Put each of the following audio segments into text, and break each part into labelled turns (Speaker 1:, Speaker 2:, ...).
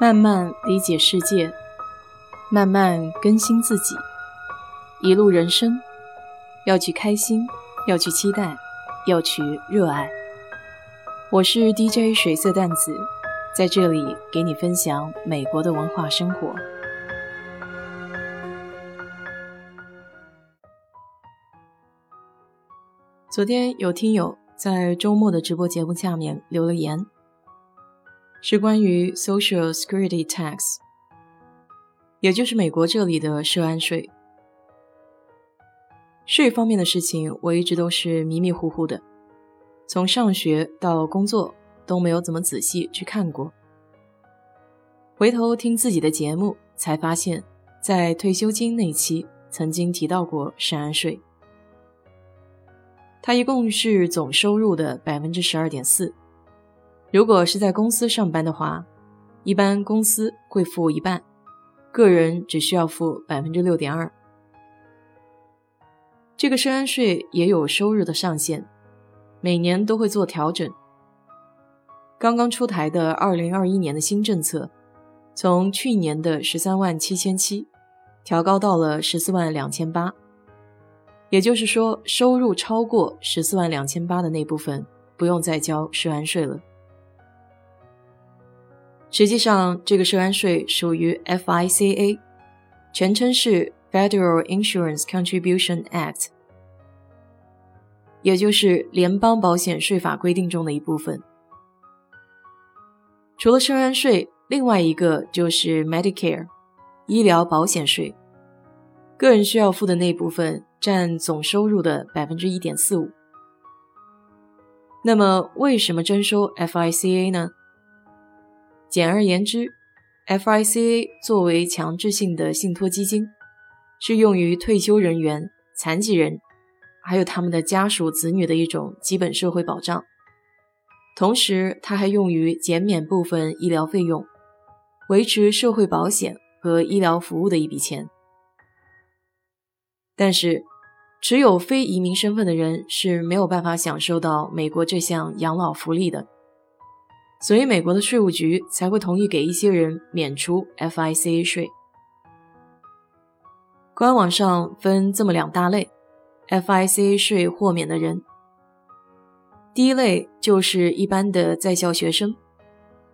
Speaker 1: 慢慢理解世界，慢慢更新自己。一路人生，要去开心，要去期待，要去热爱。我是 DJ 水色淡子，在这里给你分享美国的文化生活。昨天有听友在周末的直播节目下面留了言。是关于 Social Security Tax，也就是美国这里的涉安税。税方面的事情，我一直都是迷迷糊糊的，从上学到工作都没有怎么仔细去看过。回头听自己的节目，才发现，在退休金那期曾经提到过涉安税，它一共是总收入的百分之十二点四。如果是在公司上班的话，一般公司会付一半，个人只需要付百分之六点二。这个涉安税也有收入的上限，每年都会做调整。刚刚出台的二零二一年的新政策，从去年的十三万七千七调高到了十四万两千八，也就是说，收入超过十四万两千八的那部分不用再交涉安税了。实际上，这个涉安税属于 FICA，全称是 Federal Insurance Contribution Act，也就是联邦保险税法规定中的一部分。除了涉安税，另外一个就是 Medicare，医疗保险税，个人需要付的那部分占总收入的百分之一点四五。那么，为什么征收 FICA 呢？简而言之，FICA 作为强制性的信托基金，是用于退休人员、残疾人，还有他们的家属子女的一种基本社会保障。同时，它还用于减免部分医疗费用，维持社会保险和医疗服务的一笔钱。但是，持有非移民身份的人是没有办法享受到美国这项养老福利的。所以，美国的税务局才会同意给一些人免除 FICA 税。官网上分这么两大类：FICA 税豁免的人。第一类就是一般的在校学生，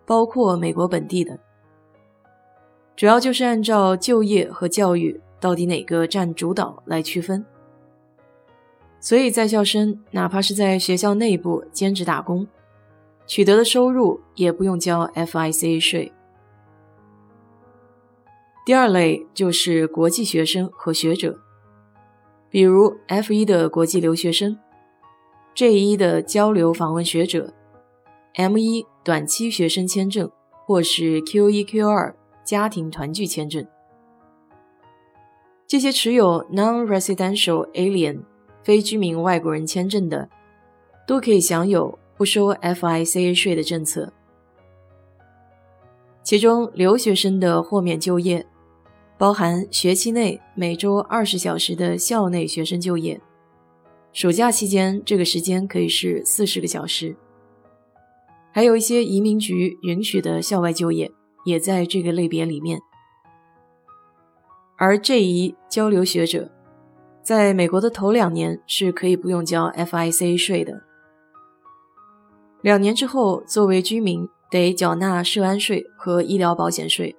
Speaker 1: 包括美国本地的，主要就是按照就业和教育到底哪个占主导来区分。所以，在校生哪怕是在学校内部兼职打工。取得的收入也不用交 FICA 税。第二类就是国际学生和学者，比如 F1 的国际留学生，J1 的交流访问学者，M1 短期学生签证或是 Q1、Q2 家庭团聚签证。这些持有 Non-residential alien 非居民外国人签证的，都可以享有。不收 FICA 税的政策，其中留学生的豁免就业，包含学期内每周二十小时的校内学生就业，暑假期间这个时间可以是四十个小时，还有一些移民局允许的校外就业也在这个类别里面。而这一交流学者，在美国的头两年是可以不用交 FICA 税的。两年之后，作为居民得缴纳涉安税和医疗保险税，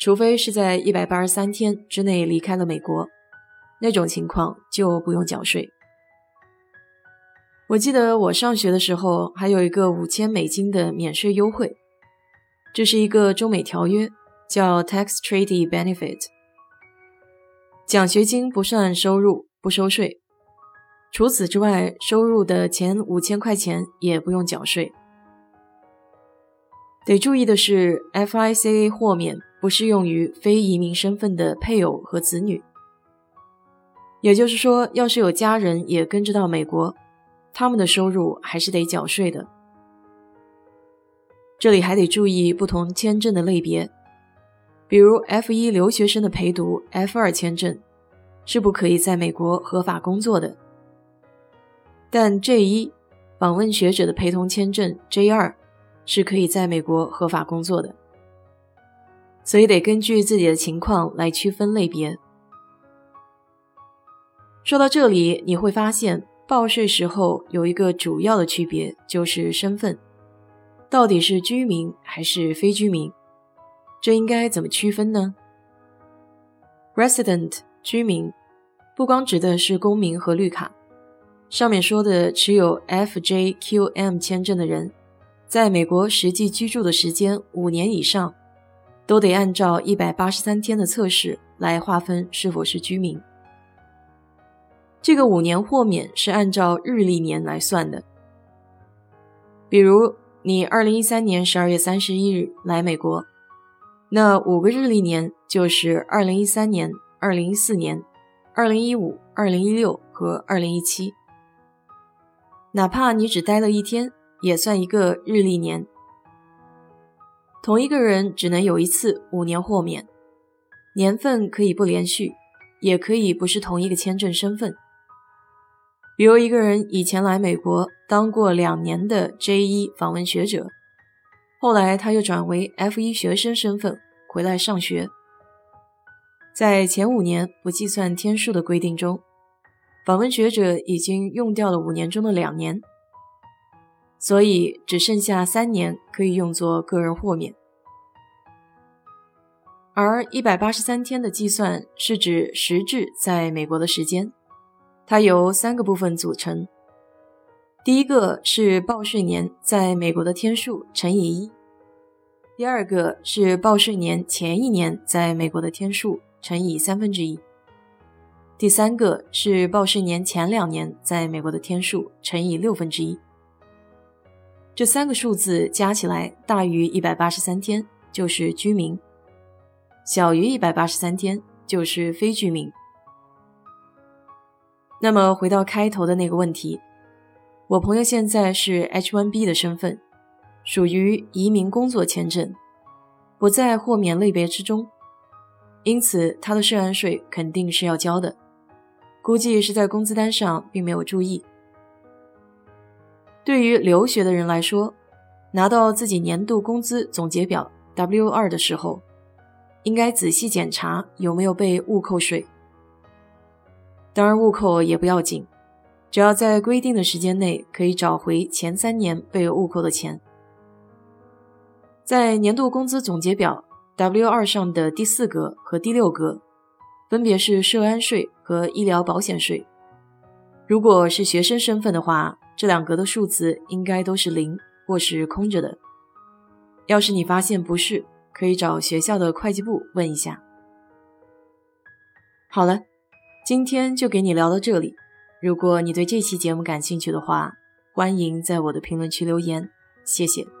Speaker 1: 除非是在一百八十三天之内离开了美国，那种情况就不用缴税。我记得我上学的时候还有一个五千美金的免税优惠，这是一个中美条约，叫 Tax Treaty Benefit，奖学金不算收入，不收税。除此之外，收入的前五千块钱也不用缴税。得注意的是，FICA 豁免不适用于非移民身份的配偶和子女。也就是说，要是有家人也跟着到美国，他们的收入还是得缴税的。这里还得注意不同签证的类别，比如 F1 留学生的陪读 F2 签证是不可以在美国合法工作的。但 J 一访问学者的陪同签证 J 二是可以在美国合法工作的。所以得根据自己的情况来区分类别。说到这里，你会发现报税时候有一个主要的区别，就是身份，到底是居民还是非居民？这应该怎么区分呢？Resident 居民，不光指的是公民和绿卡，上面说的持有 FJQM 签证的人，在美国实际居住的时间五年以上。都得按照一百八十三天的测试来划分是否是居民。这个五年豁免是按照日历年来算的。比如你二零一三年十二月三十一日来美国，那五个日历年就是二零一三年、二零一四年、二零一五、二零一六和二零一七。哪怕你只待了一天，也算一个日历年。同一个人只能有一次五年豁免，年份可以不连续，也可以不是同一个签证身份。比如一个人以前来美国当过两年的 J1 访问学者，后来他又转为 F1 学生身份回来上学，在前五年不计算天数的规定中，访问学者已经用掉了五年中的两年。所以只剩下三年可以用作个人豁免，而一百八十三天的计算是指实质在美国的时间，它由三个部分组成。第一个是报税年在美国的天数乘以一，第二个是报税年前一年在美国的天数乘以三分之一，第三个是报税年前两年在美国的天数乘以六分之一。这三个数字加起来大于一百八十三天就是居民，小于一百八十三天就是非居民。那么回到开头的那个问题，我朋友现在是 H1B 的身份，属于移民工作签证，不在豁免类别之中，因此他的涉案税肯定是要交的，估计是在工资单上并没有注意。对于留学的人来说，拿到自己年度工资总结表 W 二的时候，应该仔细检查有没有被误扣税。当然，误扣也不要紧，只要在规定的时间内可以找回前三年被误扣的钱。在年度工资总结表 W 二上的第四格和第六格，分别是涉安税和医疗保险税。如果是学生身份的话，这两格的数字应该都是零或是空着的。要是你发现不是，可以找学校的会计部问一下。好了，今天就给你聊到这里。如果你对这期节目感兴趣的话，欢迎在我的评论区留言，谢谢。